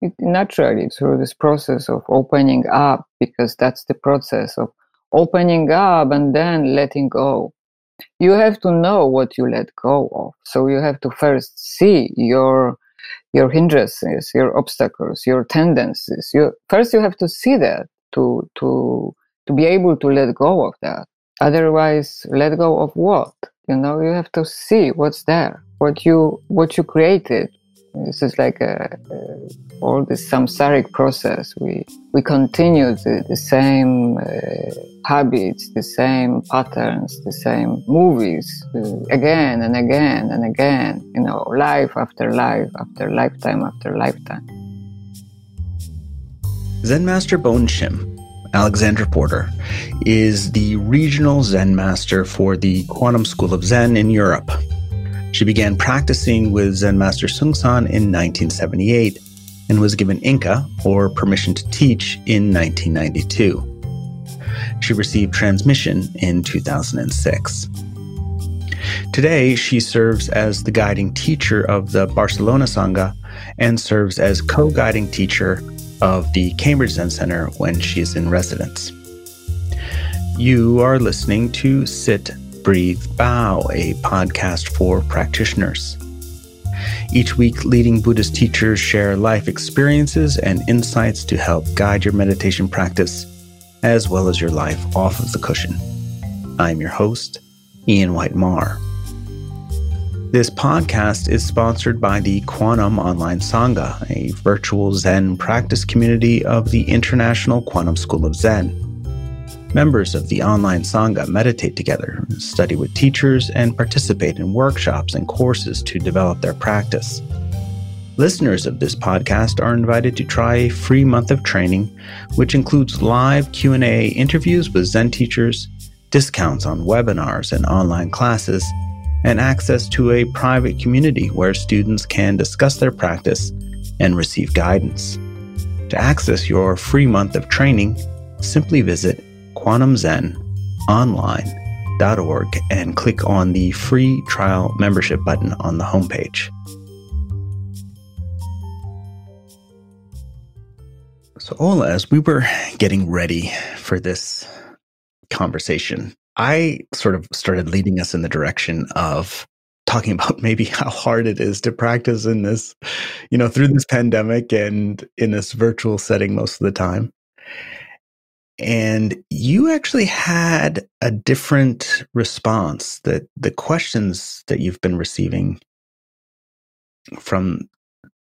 it, naturally through this process of opening up because that's the process of opening up and then letting go. You have to know what you let go of. So you have to first see your your hindrances your obstacles your tendencies. You first you have to see that to to to be able to let go of that. Otherwise let go of what? You know you have to see what's there what you what you created this is like a, a, all this samsaric process. We we continue the, the same uh, habits, the same patterns, the same movies uh, again and again and again. You know, life after life after lifetime after lifetime. Zen Master Bon Shim, Aleksandra Porter, is the regional Zen master for the Quantum School of Zen in Europe. She began practicing with Zen Master Seung-Sahn in 1978 and was given Inka, or permission to teach, in 1992. She received transmission in 2006. Today, she serves as the guiding teacher of the Barcelona Sangha and serves as co guiding teacher of the Cambridge Zen Center when she is in residence. You are listening to Sit Breathe Bow, a podcast for practitioners. Each week, leading Buddhist teachers share life experiences and insights to help guide your meditation practice, as well as your life off of the cushion. I'm your host, Ian White Marr. This podcast is sponsored by the Quantum Online Sangha, a virtual Zen practice community of the International Quantum School of Zen. Members of the online Sangha meditate together, study with teachers, and participate in workshops and courses to develop their practice. Listeners of this podcast are invited to try a free month of training, which includes live Q&A interviews with Zen teachers, discounts on webinars and online classes, and access to a private community where students can discuss their practice and receive guidance. To access your free month of training, simply visit kwanumzenonline.org and click on the free trial membership button on the homepage. So, Ola, as we were getting ready for this conversation, I sort of started leading us in the direction of talking about maybe how hard it is to practice in this, you know, through this pandemic and in this virtual setting most of the time. And you actually had a different response that the questions that you've been receiving from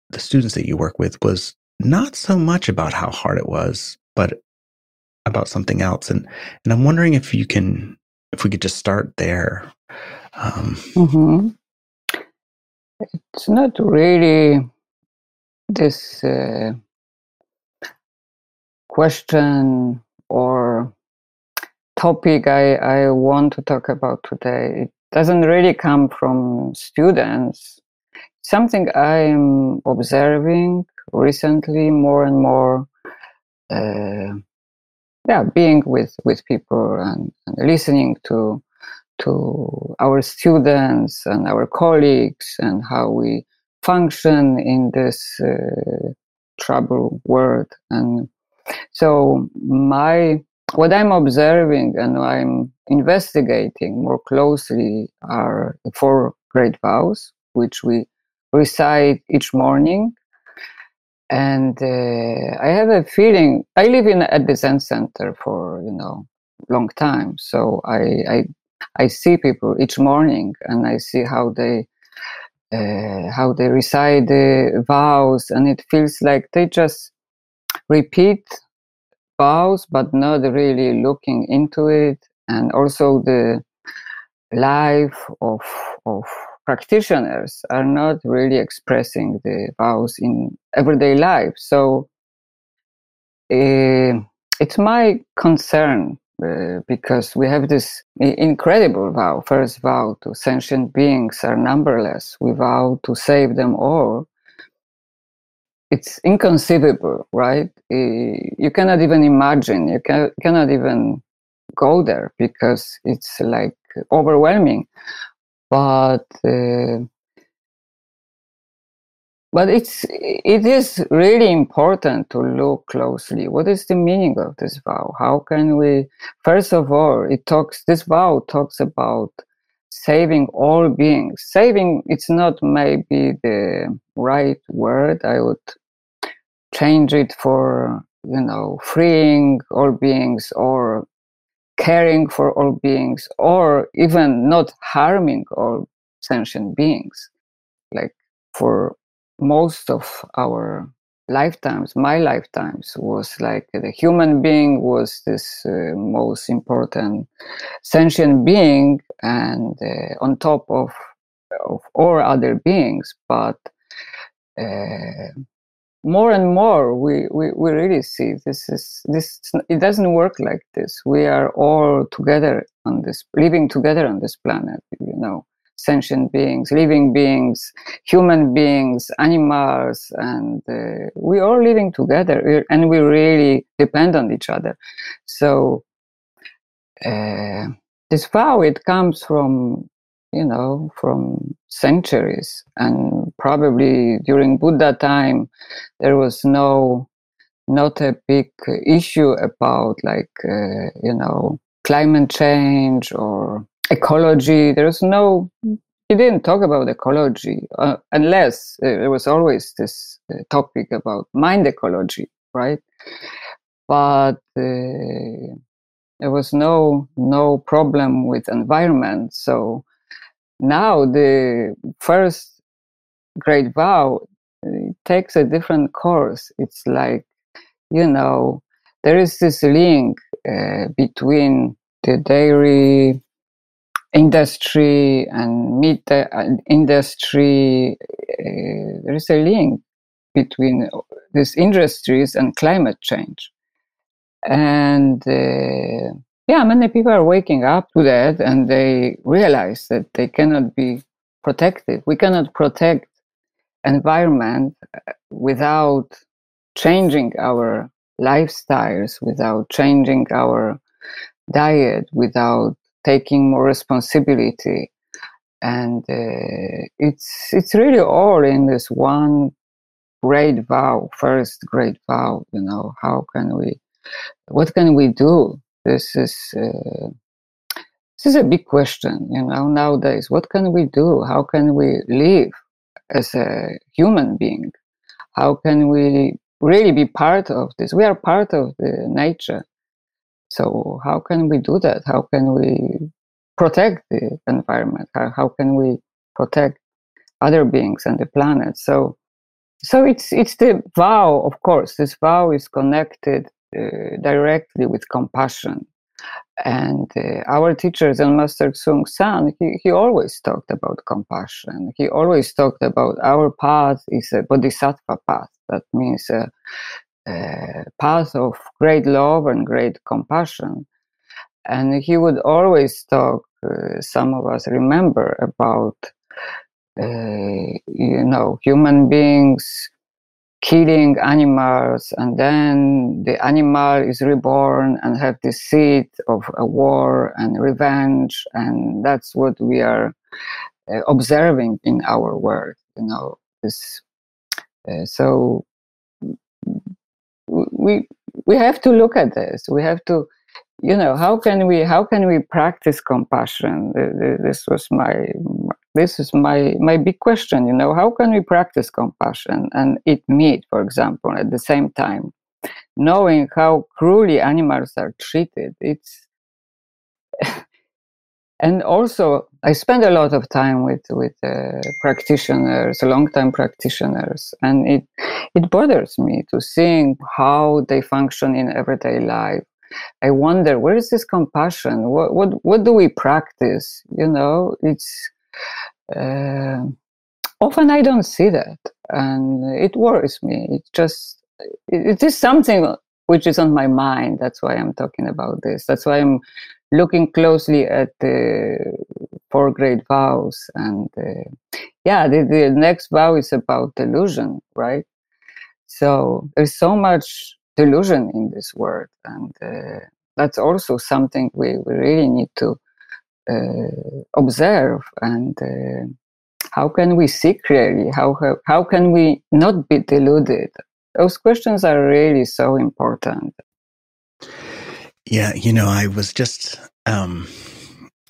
the students that you work with was not so much about how hard it was, but about something else. And and I'm wondering if you can if we could just start there. Um, mm-hmm. It's not really this uh, question or topic I, I want to talk about today it doesn't really come from students. Something i'm observing recently more and more uh, yeah being with with people and, and, listening to to our students and our colleagues and how we function in this uh, troubled world and so my what I'm observing and I'm investigating more closely are the four great vows, which we recite each morning. And uh, I have a feeling I live in at the Zen Center for you know long time, so I I, I see people each morning and I see how they uh, how they recite the vows, and it feels like they just repeat vows, but not really looking into it, and also the life of of practitioners are not really expressing the vows in everyday life. So uh, it's my concern uh, because we have this incredible vow, first vow to sentient beings are numberless. We vow to save them all it's inconceivable, right? You cannot even imagine. You can, cannot even go there because it's like overwhelming. But uh, but it's it is really important to look closely what is the meaning of this vow how can we first of all it talks this vow talks about saving all beings. Saving it's not maybe the right word. I would change it for you know freeing all beings or caring for all beings or even not harming all sentient beings. Like for most of our lifetimes my lifetimes was like the human being was this uh, most important sentient being and uh, on top of of all other beings. But uh, more and more we, we we really see this is this it doesn't work like this. We are all together on this living together on this planet you know sentient beings, living beings, human beings, animals, and uh, we are living together and we really depend on each other. So uh, this vow, it comes from, you know, from centuries and probably during Buddha time, there was no, not a big issue about like, uh, you know, climate change or ecology. There was no, he didn't talk about ecology uh, unless uh, there was always this uh, topic about mind ecology, right? But uh, there was no no problem with environment. So now the first great vow takes a different course. It's like you know there is this link uh, between the dairy industry and meat uh, industry, uh, there is a link between these industries and climate change. And uh, yeah, many people are waking up to that and they realize that they cannot be protected. We cannot protect environment uh, without changing our lifestyles, without changing our diet, without taking more responsibility. And uh, it's it's really all in this one great vow first great vow you know how can we what can we do? This is uh, this is a big question you know nowadays. What can we do? How can we live as a human being? How can we really be part of this? We are part of the nature so how can we do that? How can we protect the environment? How, how can we protect other beings and the planet? So so it's it's the vow, of course. This vow is connected uh, directly with compassion. And uh, our teacher, Zen Master Seung Sahn, he, he always talked about compassion. He always talked about our path is a bodhisattva path. That means uh, path of great love and great compassion. And he would always talk, uh, some of us remember, about, uh, you know, human beings killing animals and then the animal is reborn and have the seed of a war and revenge and that's what we are uh, observing in our world you know this uh, so we we have to look at this. We have to you know how can we how can we practice compassion? This was my this is my my big question you know how can we practice compassion and eat meat for example at the same time? Knowing how cruelly animals are treated it's and also i spend a lot of time with with uh, practitioners long time practitioners and it it bothers me to seeing how they function in everyday life. I wonder where is this compassion? What what what do we practice? You know it's uh, often i don't see that and it worries me. It just it is something which is on my mind. That's why i'm talking about this. That's why i'm looking closely at the four great vows and uh, yeah the, the next vow is about delusion right so there's so much delusion in this world and uh, that's also something we, we really need to uh, observe and uh, how can we see clearly? How, how, how can we not be deluded? Those questions are really so important. Yeah, you know, I was just um,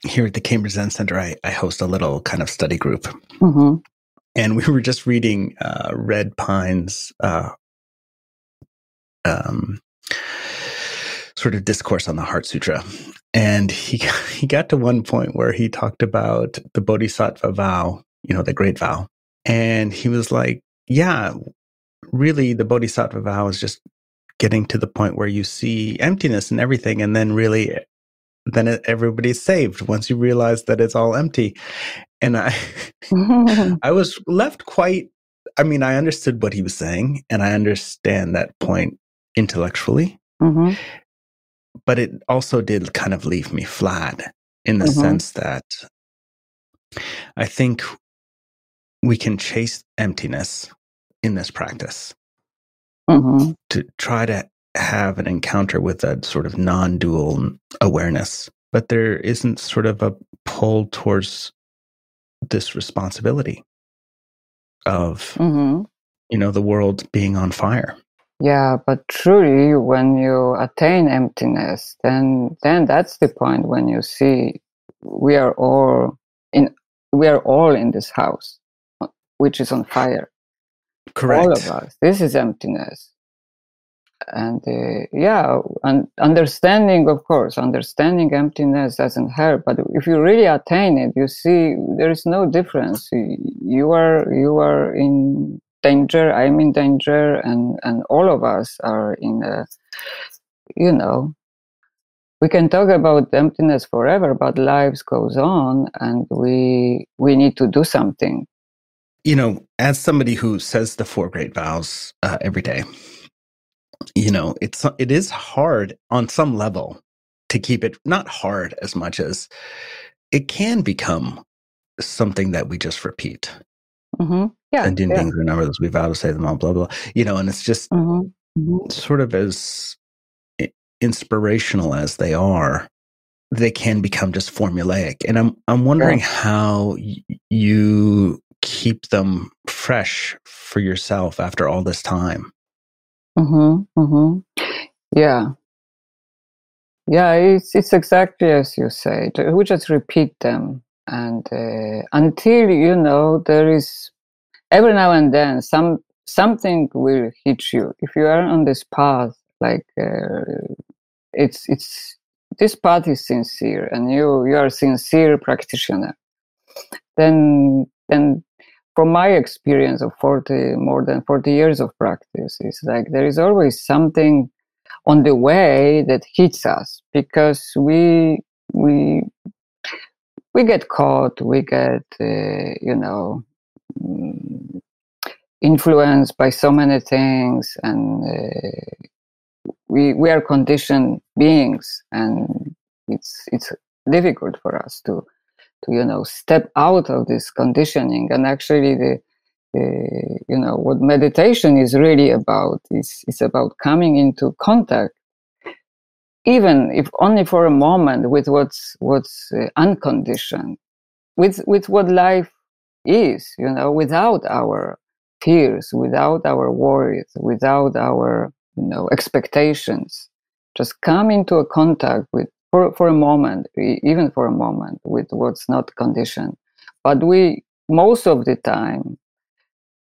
here at the Cambridge Zen Center. I, I host a little kind of study group, mm-hmm. and we were just reading uh, Red Pine's uh, um, sort of discourse on the Heart Sutra, and he he got to one point where he talked about the Bodhisattva vow, you know, the great vow, and he was like, "Yeah, really, the Bodhisattva vow is just getting to the point where you see emptiness and everything and then really then it, everybody's saved once you realize that it's all empty and i i was left quite i mean i understood what he was saying and i understand that point intellectually mm-hmm. but it also did kind of leave me flat in the mm-hmm. sense that i think we can chase emptiness in this practice mm-hmm. to try to have an encounter with a sort of non dual awareness. But there isn't sort of a pull towards this responsibility of, mm-hmm. you know, the world being on fire. Yeah, but truly, when you attain emptiness, then then that's the point when you see we are all in we are all in this house, which is on fire. Correct. All of us. This is emptiness. And uh, yeah, and understanding, of course, understanding emptiness doesn't help. But if you really attain it, you see there is no difference. You are you are in danger. I'm in danger, and and all of us are in a, you know, we can talk about emptiness forever, but lives goes on, and we we need to do something you know, as somebody who says the four great vows uh, every day, you know, it's it is hard on some level to keep it not hard as much as it can become something that we just repeat. Mm-hmm. Yeah, and in yeah. things remember this, we vow to say them all, blah blah. You know, and it's just mm-hmm. mm-hmm. sort of as inspirational as they are, they can become just formulaic. And I'm I'm wondering yeah. how y- you keep them fresh for yourself after all this time. Mm-hmm, mm-hmm. Yeah. Yeah, it's, it's exactly as you say. We just repeat them. And uh, until, you know, there is every now and then some something will hit you. If you are on this path, like uh, it's, it's, this path is sincere and you, you are sincere practitioner, then, then from my experience of 40 more than 40 years of practice is like there is always something on the way that hits us because we we we get caught we get uh, you know mm, influenced by so many things and uh, we we are conditioned beings and it's it's difficult for us to to you know step out of this conditioning and actually the, the you know what meditation is really about is is about coming into contact. Even if only for a moment with what's what's uh, unconditioned with with what life is you know without our fears without our worries without our you know expectations. Just come into a contact with for, for a moment, even for a moment, with what's not conditioned. But we, most of the time,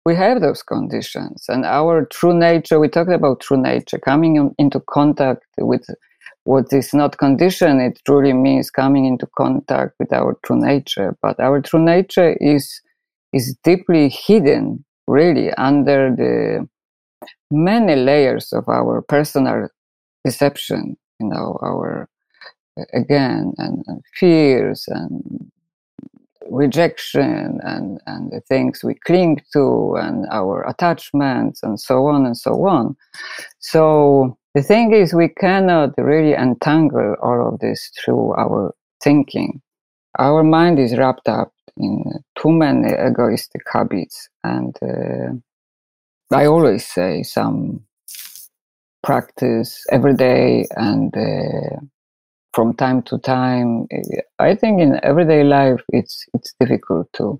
we have those conditions. And our true nature, we talked about true nature, coming in, into contact with what is not conditioned, it truly means coming into contact with our true nature. But our true nature is is deeply hidden, really, under the many layers of our personal deception, you know, our again and, and fears and rejection and, and the things we cling to and our attachments and so on and so on. So the thing is, we cannot really untangle all of this through our thinking. Our mind is wrapped up in too many egoistic habits. And uh, I always say some practice every day and uh, from time to time. I think in everyday life, it's it's difficult to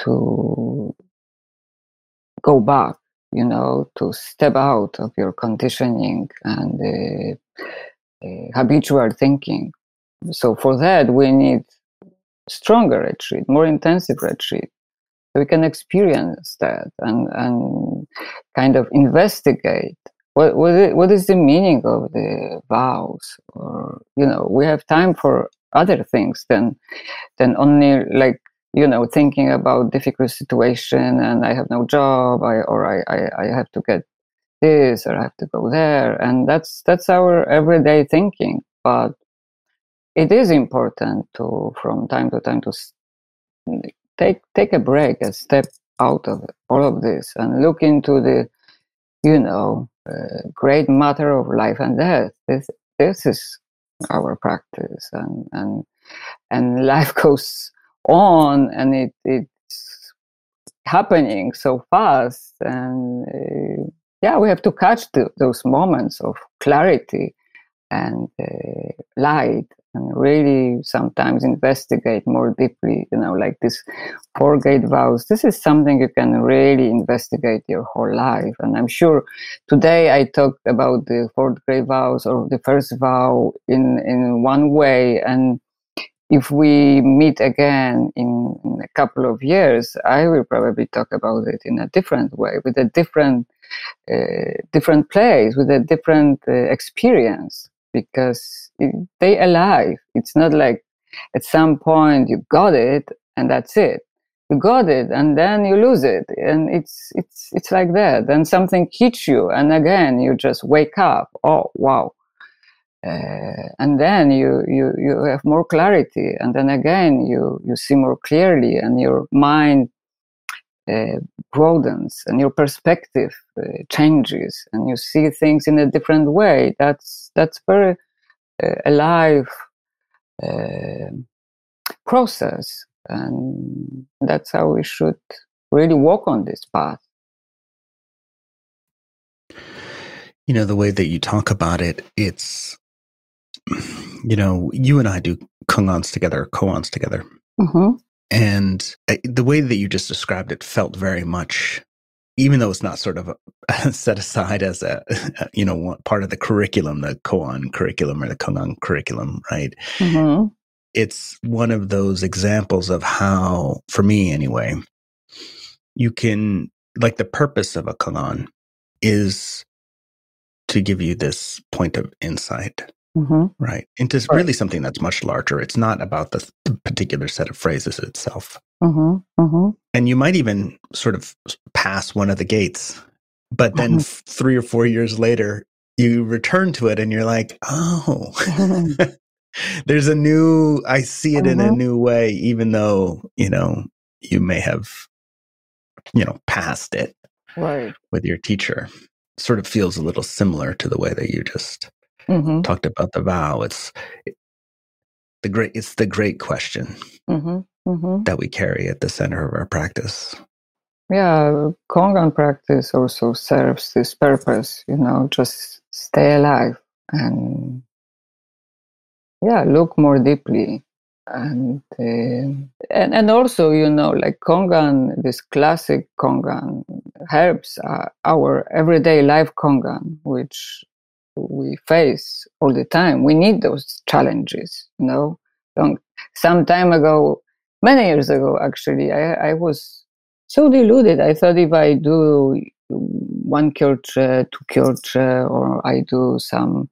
to go back, you know, to step out of your conditioning and uh, uh, habitual thinking. So for that, we need stronger retreat, more intensive retreat. We can experience that and, and kind of investigate what, what, is, what is the meaning of the vows? Or you know we have time for other things than than only like you know thinking about difficult situation and i have no job I, or I, I, I have to get this or i have to go there. And that's that's our everyday thinking. But it is important to from time to time to take take a break and step out of all of this and look into the you know uh, great matter of life and death. This this is our practice and and and life goes on and it it's happening so fast and uh, yeah we have to catch the, those moments of clarity and uh, light and really sometimes investigate more deeply you know like this four gate vows. This is something you can really investigate your whole life. And i'm sure today i talked about the fourth gate vows or the first vow in in one way. And if we meet again in, in a couple of years i will probably talk about it in a different way with a different uh, different place with a different uh, experience because it, they alive. It's not like at some point you got it and that's it. You got it and then you lose it, and it's it's it's like that. Then something hits you, and again you just wake up. Oh wow! Uh, and then you, you you have more clarity, and then again you you see more clearly, and your mind uh, broadens and your perspective uh, changes and you see things in a different way that's that's very uh, alive uh, process. And that's how we should really walk on this path. You know the way that you talk about it it's you know you and i do kongans together koans together. Mm-hmm. And uh, the way that you just described it felt very much, even though it's not sort of set aside as a, you know, part of the curriculum, the koan curriculum or the Kongan curriculum, right? Mm-hmm. It's one of those examples of how, for me anyway, you can, like the purpose of a Kongan is to give you this point of insight Mm-hmm. Right. Into right. really something that's much larger. It's not about the, particular set of phrases itself. Mm-hmm. Mm-hmm. And you might even sort of pass one of the gates, but then mm-hmm. three or four years later, you return to it and you're like, oh, there's a new, I see it in a mm-hmm. new way, even though, you know, you may have, you know, passed it right. with your teacher. Sort of feels a little similar to the way that you just mm-hmm. talked about the vow. It's the great. It's the great question mm-hmm. Mm-hmm. that we carry at the center of our practice. Yeah, Kongan practice also serves this purpose. You know, just stay alive and yeah, look more deeply and uh, and and also you know like kongan this classic kongan helps uh, our everyday life kongan which we face all the time. We need those challenges, you know. Long, some time ago, many years ago, actually, I, I was so deluded. I thought if I do one Kyol Che, two Kyol Che, or I do some,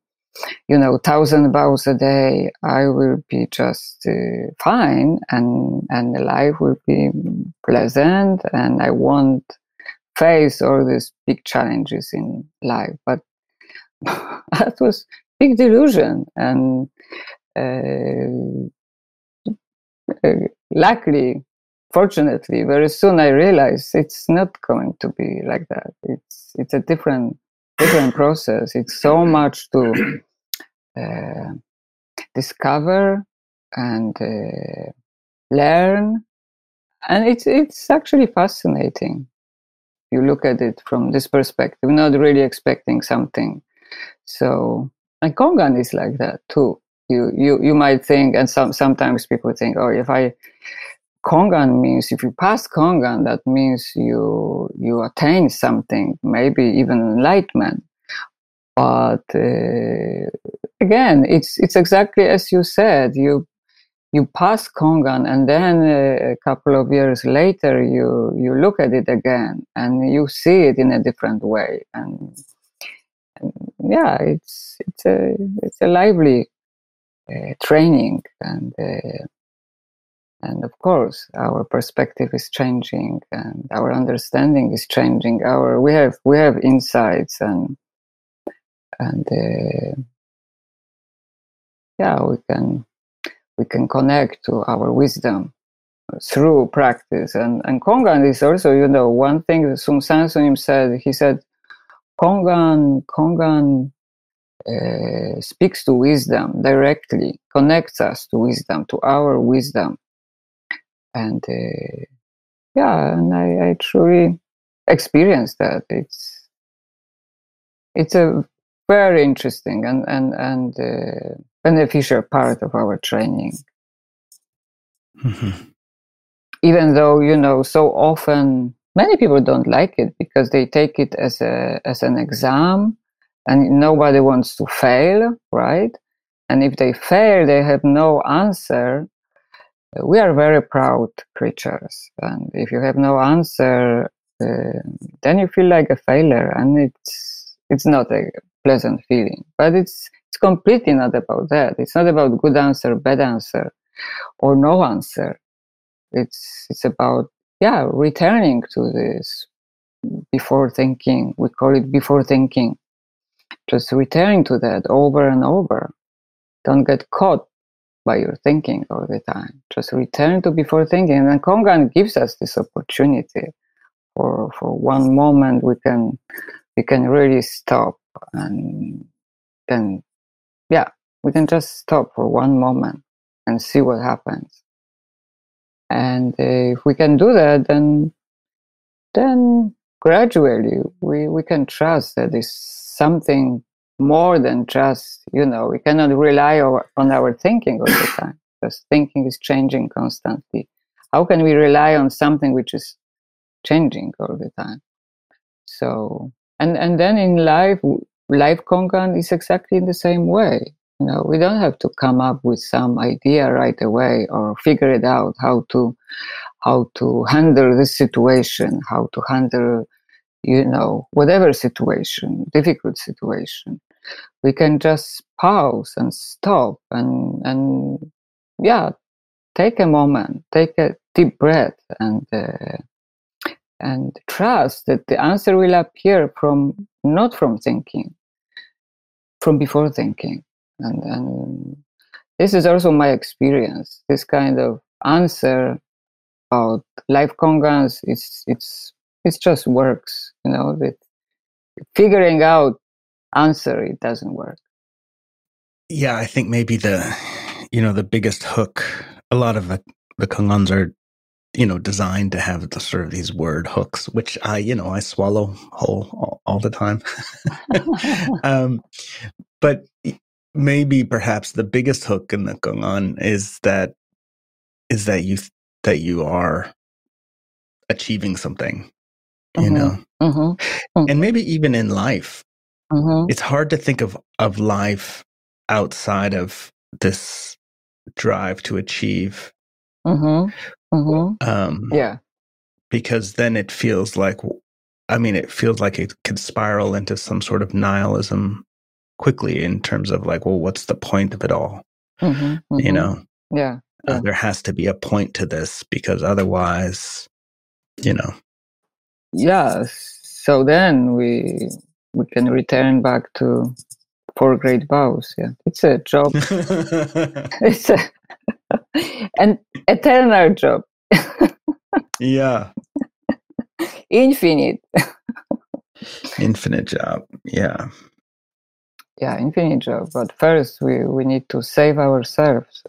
you know, thousand vows a day, I will be just uh, fine, and and life will be pleasant, and I won't face all these big challenges in life. But that was big delusion and uh, uh, luckily fortunately very soon i realized it's not going to be like that. It's it's a different different process. It's so much to uh, discover and uh, learn. And it's it's actually fascinating. You look at it from this perspective not really expecting something so, and Kongan is like that too. You, you, you might think, and some, sometimes people think, oh, if I Kongan means if you pass Kongan, that means you you attain something, maybe even enlightenment. But uh, again, it's it's exactly as you said. You you pass Kongan, and then uh, a couple of years later, you you look at it again, and you see it in a different way. And, and yeah, it's it's a it's a lively uh, training and uh, and of course our perspective is changing and our understanding is changing. Our we have we have insights and and uh, yeah we can we can connect to our wisdom through practice. And and kongan is also you know one thing that Seung Sahn Sunim said he said kongan kongan uh, speaks to wisdom directly, connects us to wisdom, to our wisdom. And uh, yeah, and I, I truly experienced that. It's it's a very interesting and and and uh, beneficial part of our training. Mm-hmm. Even though you know, so often many people don't like it because they take it as a as an exam and nobody wants to fail, right? And if they fail, they have no answer. We are very proud creatures, and if you have no answer, uh, then you feel like a failure, and it's it's not a pleasant feeling. But it's it's completely not about that. It's not about good answer, bad answer, or no answer. It's it's about yeah, returning to this before thinking. We call it before thinking just returning to that over and over. Don't get caught by your thinking all the time. Just return to before thinking. And Kongan gives us this opportunity for for one moment we can we can really stop and then yeah, we can just stop for one moment and see what happens. And if we can do that, then then gradually we, we can trust that this something more than just you know we cannot rely on our thinking all the time. Because thinking is changing constantly. How can we rely on something which is changing all the time? So and and then in life life kongan is exactly in the same way you know we don't have to come up with some idea right away or figure it out how to how to handle this situation how to handle you know, whatever situation, difficult situation, we can just pause and stop and and yeah, take a moment, take a deep breath, and uh, and trust that the answer will appear from not from thinking, from before thinking, and and this is also my experience. This kind of answer about life kongans, it's it's it just works you know that figuring out answer it doesn't work yeah i think maybe the you know the biggest hook a lot of the the kongans are you know designed to have the sort of these word hooks which i you know i swallow whole all, all the time um but maybe perhaps the biggest hook in the kongan is that is that you that you are achieving something you mm-hmm. know mm-hmm. mm-hmm. and maybe even in life mm-hmm. it's hard to think of of life outside of this drive to achieve mm-hmm. Mm-hmm. um yeah because then it feels like i mean it feels like it could spiral into some sort of nihilism quickly in terms of like well what's the point of it all? You know? Yeah, yeah. Uh, there has to be a point to this because otherwise you know. Yeah so then we we can return back to four great vows. Yeah it's a job. It's a an eternal job. Yeah. Infinite. Infinite job yeah yeah infinite job but first we we need to save ourselves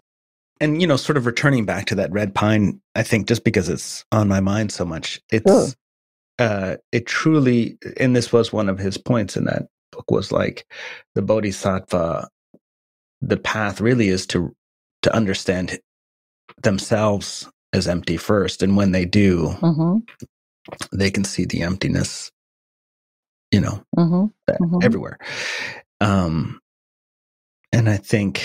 and you know sort of returning back to that red pine i think just because it's on my mind so much it's sure uh, it truly, and this was one of his points in that book, was like the bodhisattva. The path really is to to understand themselves as empty first. And when they do, mm-hmm. they can see the emptiness, you know, Mm-hmm. Mhm. everywhere. Um, and I think,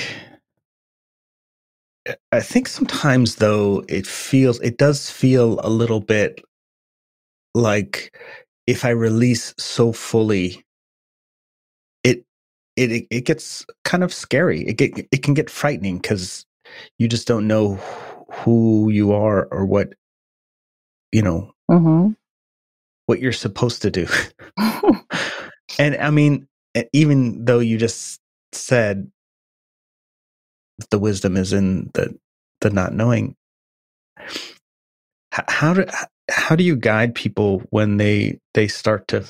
I think sometimes though it feels, it does feel a little bit like if I release so fully, it it it gets kind of scary. It get it can get frightening because you just don't know who you are or what you know Mm-hmm. what you're supposed to do. and I mean, even though you just said the wisdom is in the the not knowing, how do how do you guide people when they they start to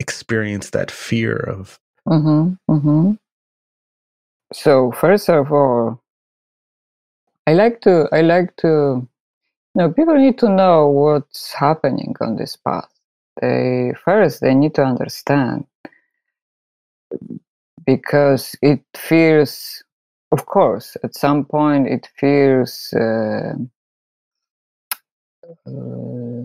experience that fear of Mm-hmm. Mm-hmm. So first of all, I like to I like to you know people need to know what's happening on this path. They first they need to understand because it feels of course at some point it feels uh, uh,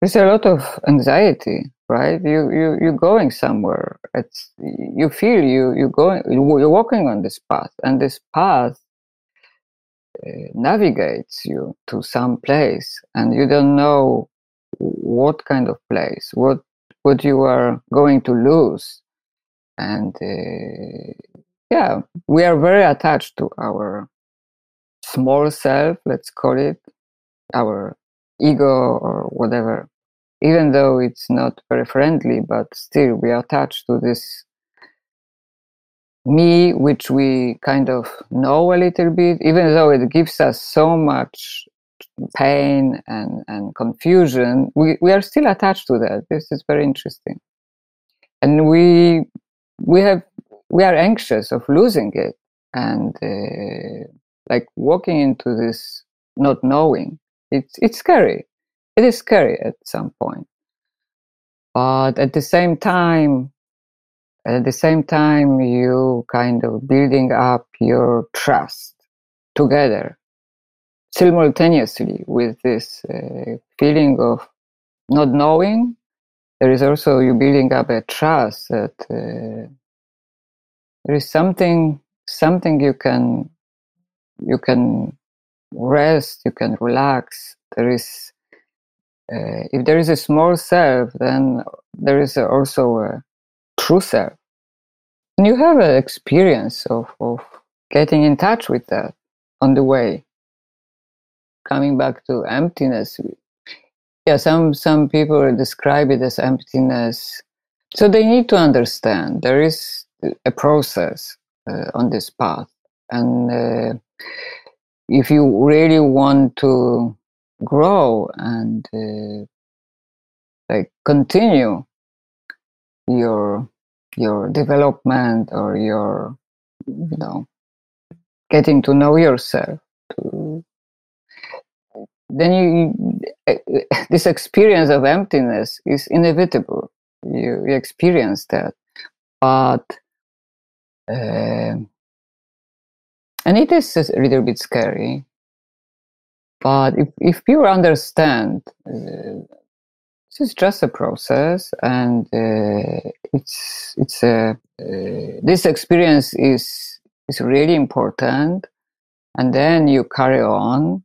there's a lot of anxiety right? You you you're going somewhere. It's you feel you you going you're walking on this path and this path uh, navigates you to some place and you don't know what kind of place what what you are going to lose and uh, yeah we are very attached to our small self let's call it our ego or whatever. Even though it's not very friendly but still we are attached to this me which we kind of know a little bit even though it gives us so much pain and, and confusion we, we are still attached to that. This is very interesting. And we we have we are anxious of losing it and uh, like walking into this not knowing it's it's scary. It is scary at some point. But at the same time at the same time you kind of building up your trust together simultaneously with this uh, feeling of not knowing there is also you building up a trust that uh, there is something something you can you can rest you can relax. There is uh, if there is a small self then there is also a true self. And you have an experience of, of getting in touch with that on the way. Coming back to emptiness yeah some some people describe it as emptiness. So they need to understand there is a process uh, on this path. And uh, if you really want to grow and uh, like continue your your development or your you know getting to know yourself then you this experience of emptiness is inevitable. You, you experience that. But uh, and it is a little bit scary. But if, if people understand uh, this is just a process and uh, it's it's a uh, this experience is is really important. And then you carry on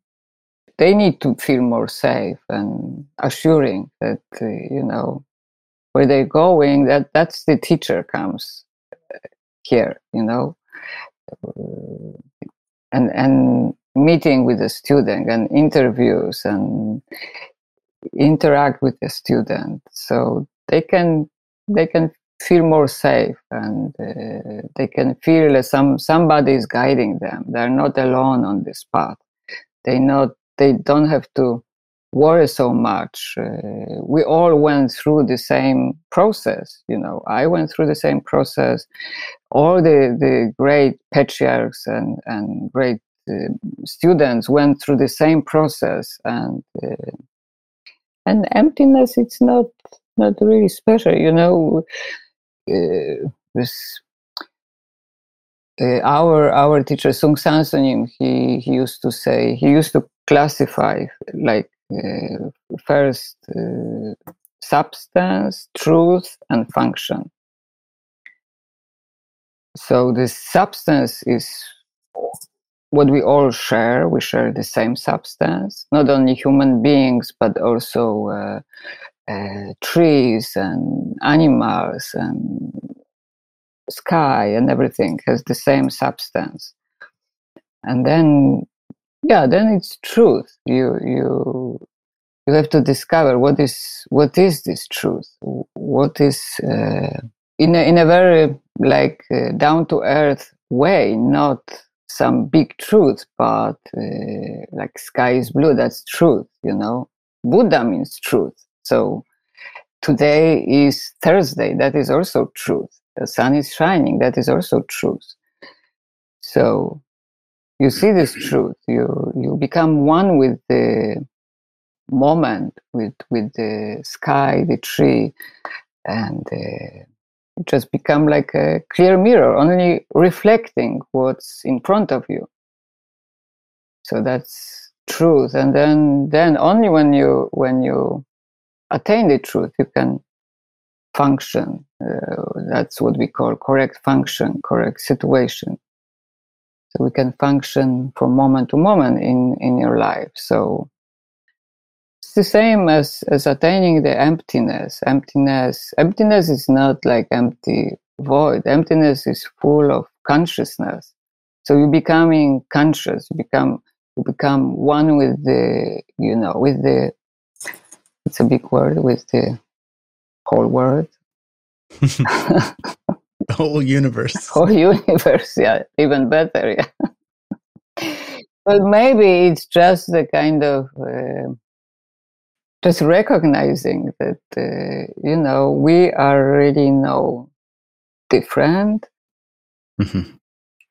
they need to feel more safe and assuring that uh, you know where they're going that that's the teacher comes here you know? And and meeting with the student and interviews and interact with the student. So they can they can feel more safe and uh, they can feel that some somebody is guiding them. They're not alone on this path. They not they don't have to worry so much uh, we all went through the same process you know i went through the same process. All the the great patriarchs and and great uh, students went through the same process and uh, and emptiness it's not not really special you know uh, this uh, our our teacher Seung Sahn Sunim, he he used to say he used to classify like uh, first uh, substance, truth, and function. So the substance is what we all share. We share the same substance, not only human beings, but also uh, uh, trees and animals and sky and everything has the same substance. And then, yeah, then it's truth. You you you have to discover what is what is this truth. What is uh, in a, in a very like uh, down to earth way, not some big truth, but uh, like sky is blue. That's truth, you know. Buddha means truth. So today is Thursday. That is also truth. The sun is shining. That is also truth. So you see this truth. You you become one with the moment, with with the sky, the tree, and uh, just become like a clear mirror, only reflecting what's in front of you. So that's truth. And then, then only when you when you attain the truth, you can function. Uh, that's what we call correct function, correct situation. So we can function from moment to moment in in your life. So it's the same as as attaining the emptiness emptiness emptiness is not like empty void emptiness is full of consciousness so you're becoming conscious you become you become one with the you know with the it's a big word with the whole world. The whole universe. Whole universe yeah even better yeah. But maybe it's just the kind of uh, just recognizing that uh, you know we are really no different. Mm-hmm.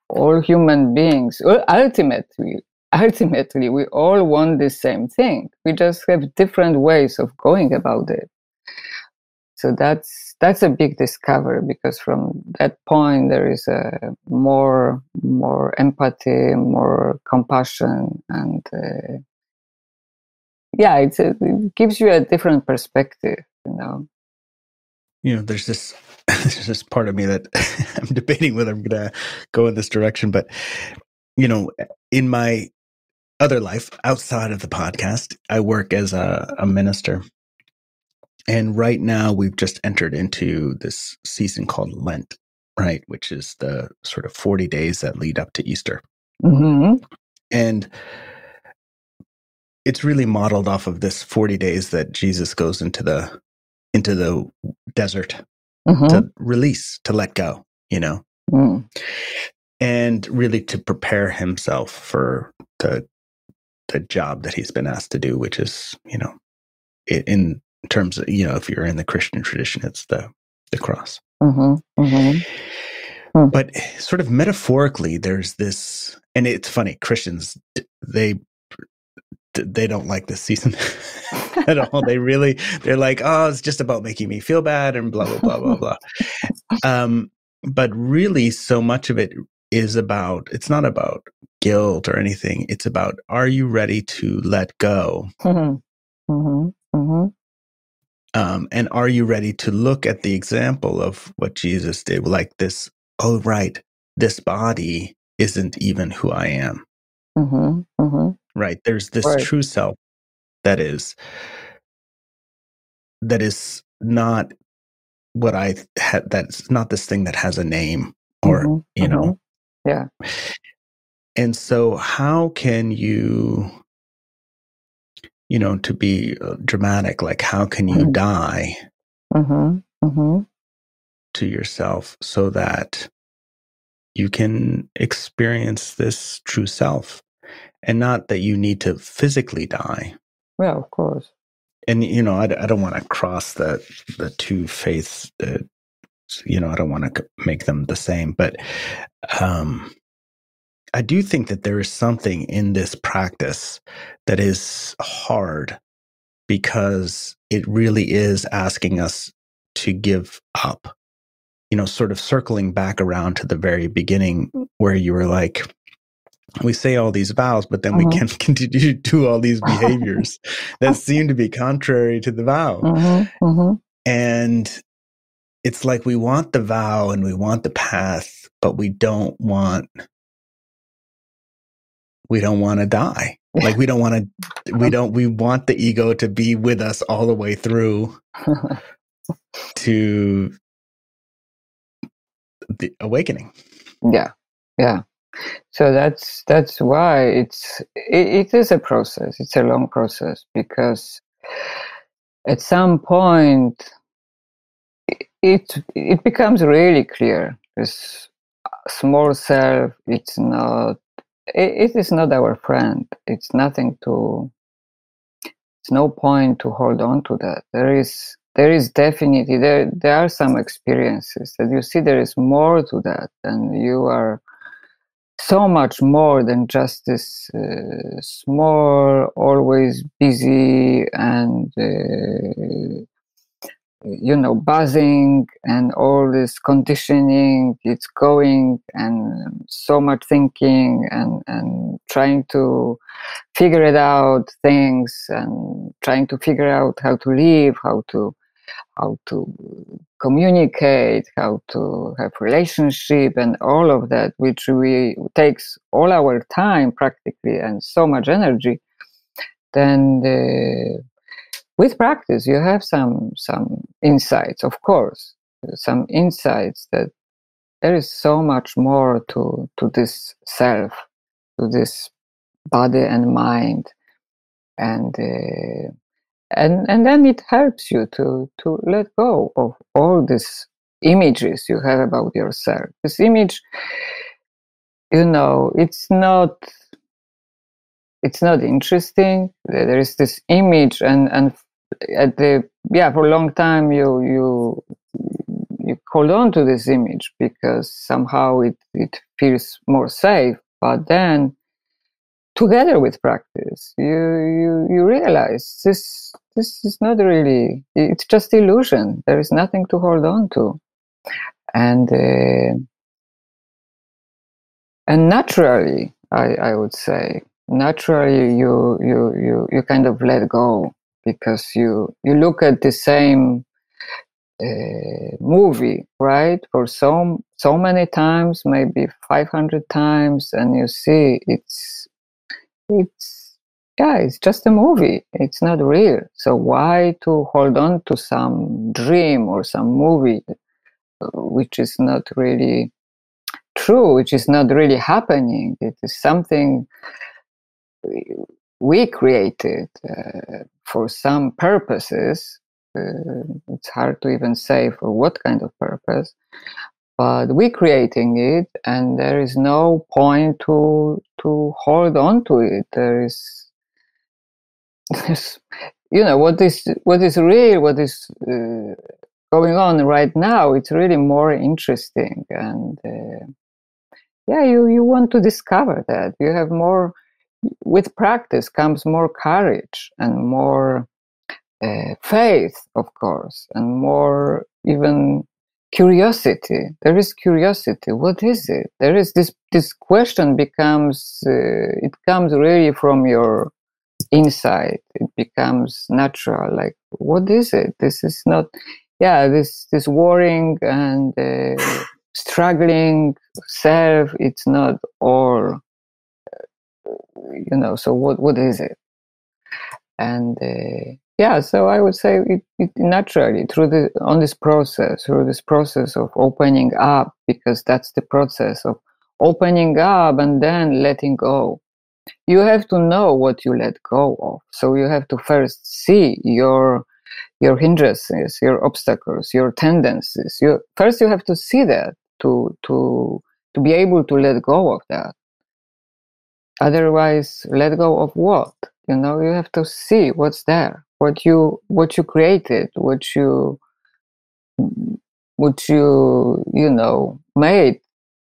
all human beings well, ultimately ultimately we all want the same thing. We just have different ways of going about it so that's that's a big discovery because from that point there is a more more empathy more compassion and uh, yeah, a, it gives you a different perspective, you know. You know, there's this there's this part of me that I'm debating whether I'm to go in this direction, but you know, in my other life outside of the podcast, I work as a, a minister. And right now we've just entered into this season called Lent, right? Which is the sort of 40 days that lead up to Easter. Mm-hmm. And it's really modeled off of this 40 days that Jesus goes into the into the desert mm-hmm. to release, to let go, you know. Mm. And really to prepare himself for the the job that he's been asked to do, which is, you know, in terms of, you know, if you're in the Christian tradition, it's the the cross. Mm-hmm. Mm-hmm. Hmm. But sort of metaphorically, there's this, and it's funny. Christians they they don't like this season at all. They really, they're like, oh, it's just about making me feel bad and blah, blah, blah, blah, blah. Um, but really, so much of it is about, it's not about guilt or anything. It's about, are you ready to let go? Mm-hmm. Mm-hmm. Mm-hmm. Um, and are you ready to look at the example of what Jesus did? Like this, oh, right, this body isn't even who I am. Mm-hmm. Mm-hmm right there's this right. true self that is that is not what i had that's not this thing that has a name or mm-hmm. you know mm-hmm. yeah and so how can you you know to be uh, dramatic like how can you mm-hmm. die mm-hmm. Mm-hmm. to yourself so that you can experience this true self and not that you need to physically die. Well, of course. And you know, I, I don't want to cross the the two faiths. Uh, you know, I don't want to make them the same, but um, I do think that there is something in this practice that is hard because it really is asking us to give up you know, sort of circling back around to the very beginning where you were like, we say all these vows, but then mm-hmm. we can continue to do all these behaviors that seem to be contrary to the vow. Mm-hmm. Mm-hmm. And it's like we want the vow and we want the path, but we don't want we don't want to die. Like we don't want to oh. we don't we want the ego to be with us all the way through to the awakening. Yeah. Yeah. So that's that's why it's it, it is a process. It's a long process because at some point it it becomes really clear. This small self, it's not it, it is not our friend. It's nothing to. It's no point to hold on to that. There is there is definitely there there are some experiences that you see there is more to that, and you are so much more than just this uh, small, always busy and uh, you know buzzing and all this conditioning it's going and so much thinking and and trying to figure it out things and trying to figure out how to live how to how to communicate how to have relationship and all of that which we takes all our time practically and so much energy. Then the with practice you have some some insights of course some insights that there is so much more to to this self to this body and mind. And uh, and and then it helps you to to let go of all these images you have about yourself. This image you know it's not it's not interesting. There is this image and and at the yeah for a long time you you you hold on to this image because somehow it it feels more safe. But then together with practice you you you realize this this is not really it's just illusion. There is nothing to hold on to. And uh, and naturally i i would say naturally you you you you kind of let go because you you look at the same uh, movie right for so so many times maybe 500 times and you see it's it's yeah it's just a movie. It's not real. So why to hold on to some dream or some movie which is not really true which is not really happening? It is something we created uh, for some purposes. Uh, it's hard to even say for what kind of purpose, but we're creating it, and there is no point to to hold on to it. There is, you know, what is what is real, what is uh, going on right now. It's really more interesting, and uh, yeah, you you want to discover that. You have more with practice comes more courage and more uh, faith, of course, and more even curiosity. There is curiosity. What is it? There is this. This question becomes. Uh, it comes really from your inside. It becomes natural. Like, what is it? This is not. Yeah, this this worrying and uh, struggling self. It's not all you know so what what is it? And uh, yeah so i would say it, it, naturally through the on this process through this process of opening up because that's the process of opening up and then letting go. You have to know what you let go of. So you have to first see your your hindrances your obstacles your tendencies. You first you have to see that to to to be able to let go of that otherwise let go of what? You know you have to see what's there what you what you created what you what you you know made.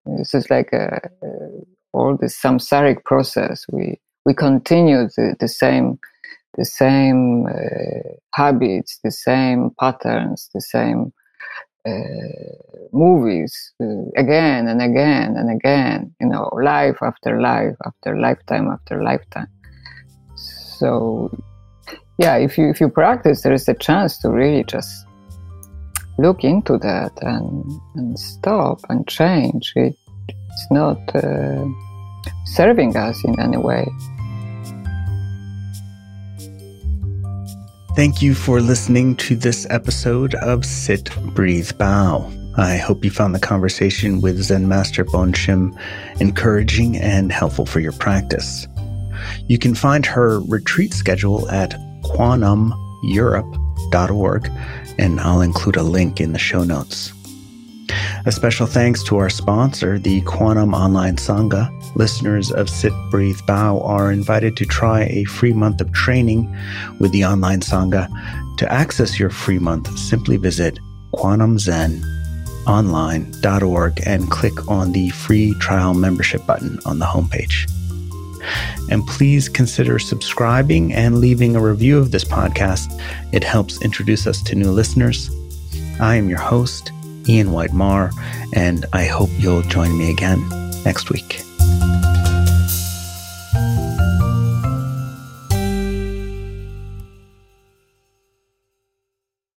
This is like a, a all this samsaric process. We we continue the, the same the same uh, habits the same patterns the same movies uh, again and again and again, you know, life after life after lifetime after lifetime. So, yeah, if you if you practice, there is a chance to really just look into that and and stop and change. It, it's not uh, serving us in any way. Thank you for listening to this episode of Sit, Breathe, Bow. I hope you found the conversation with Zen Master Bon Shim encouraging and helpful for your practice. You can find her retreat schedule at kwanumeurope.org, and I'll include a link in the show notes. A special thanks to our sponsor, the Quantum Online Sangha. Listeners of Sit, Breathe, Bow are invited to try a free month of training with the online Sangha. To access your free month, simply visit kwanumzenonline.org and click on the free trial membership button on the homepage. And please consider subscribing and leaving a review of this podcast. It helps introduce us to new listeners. I am your host, Ian Whitemar, and I hope you'll join me again next week.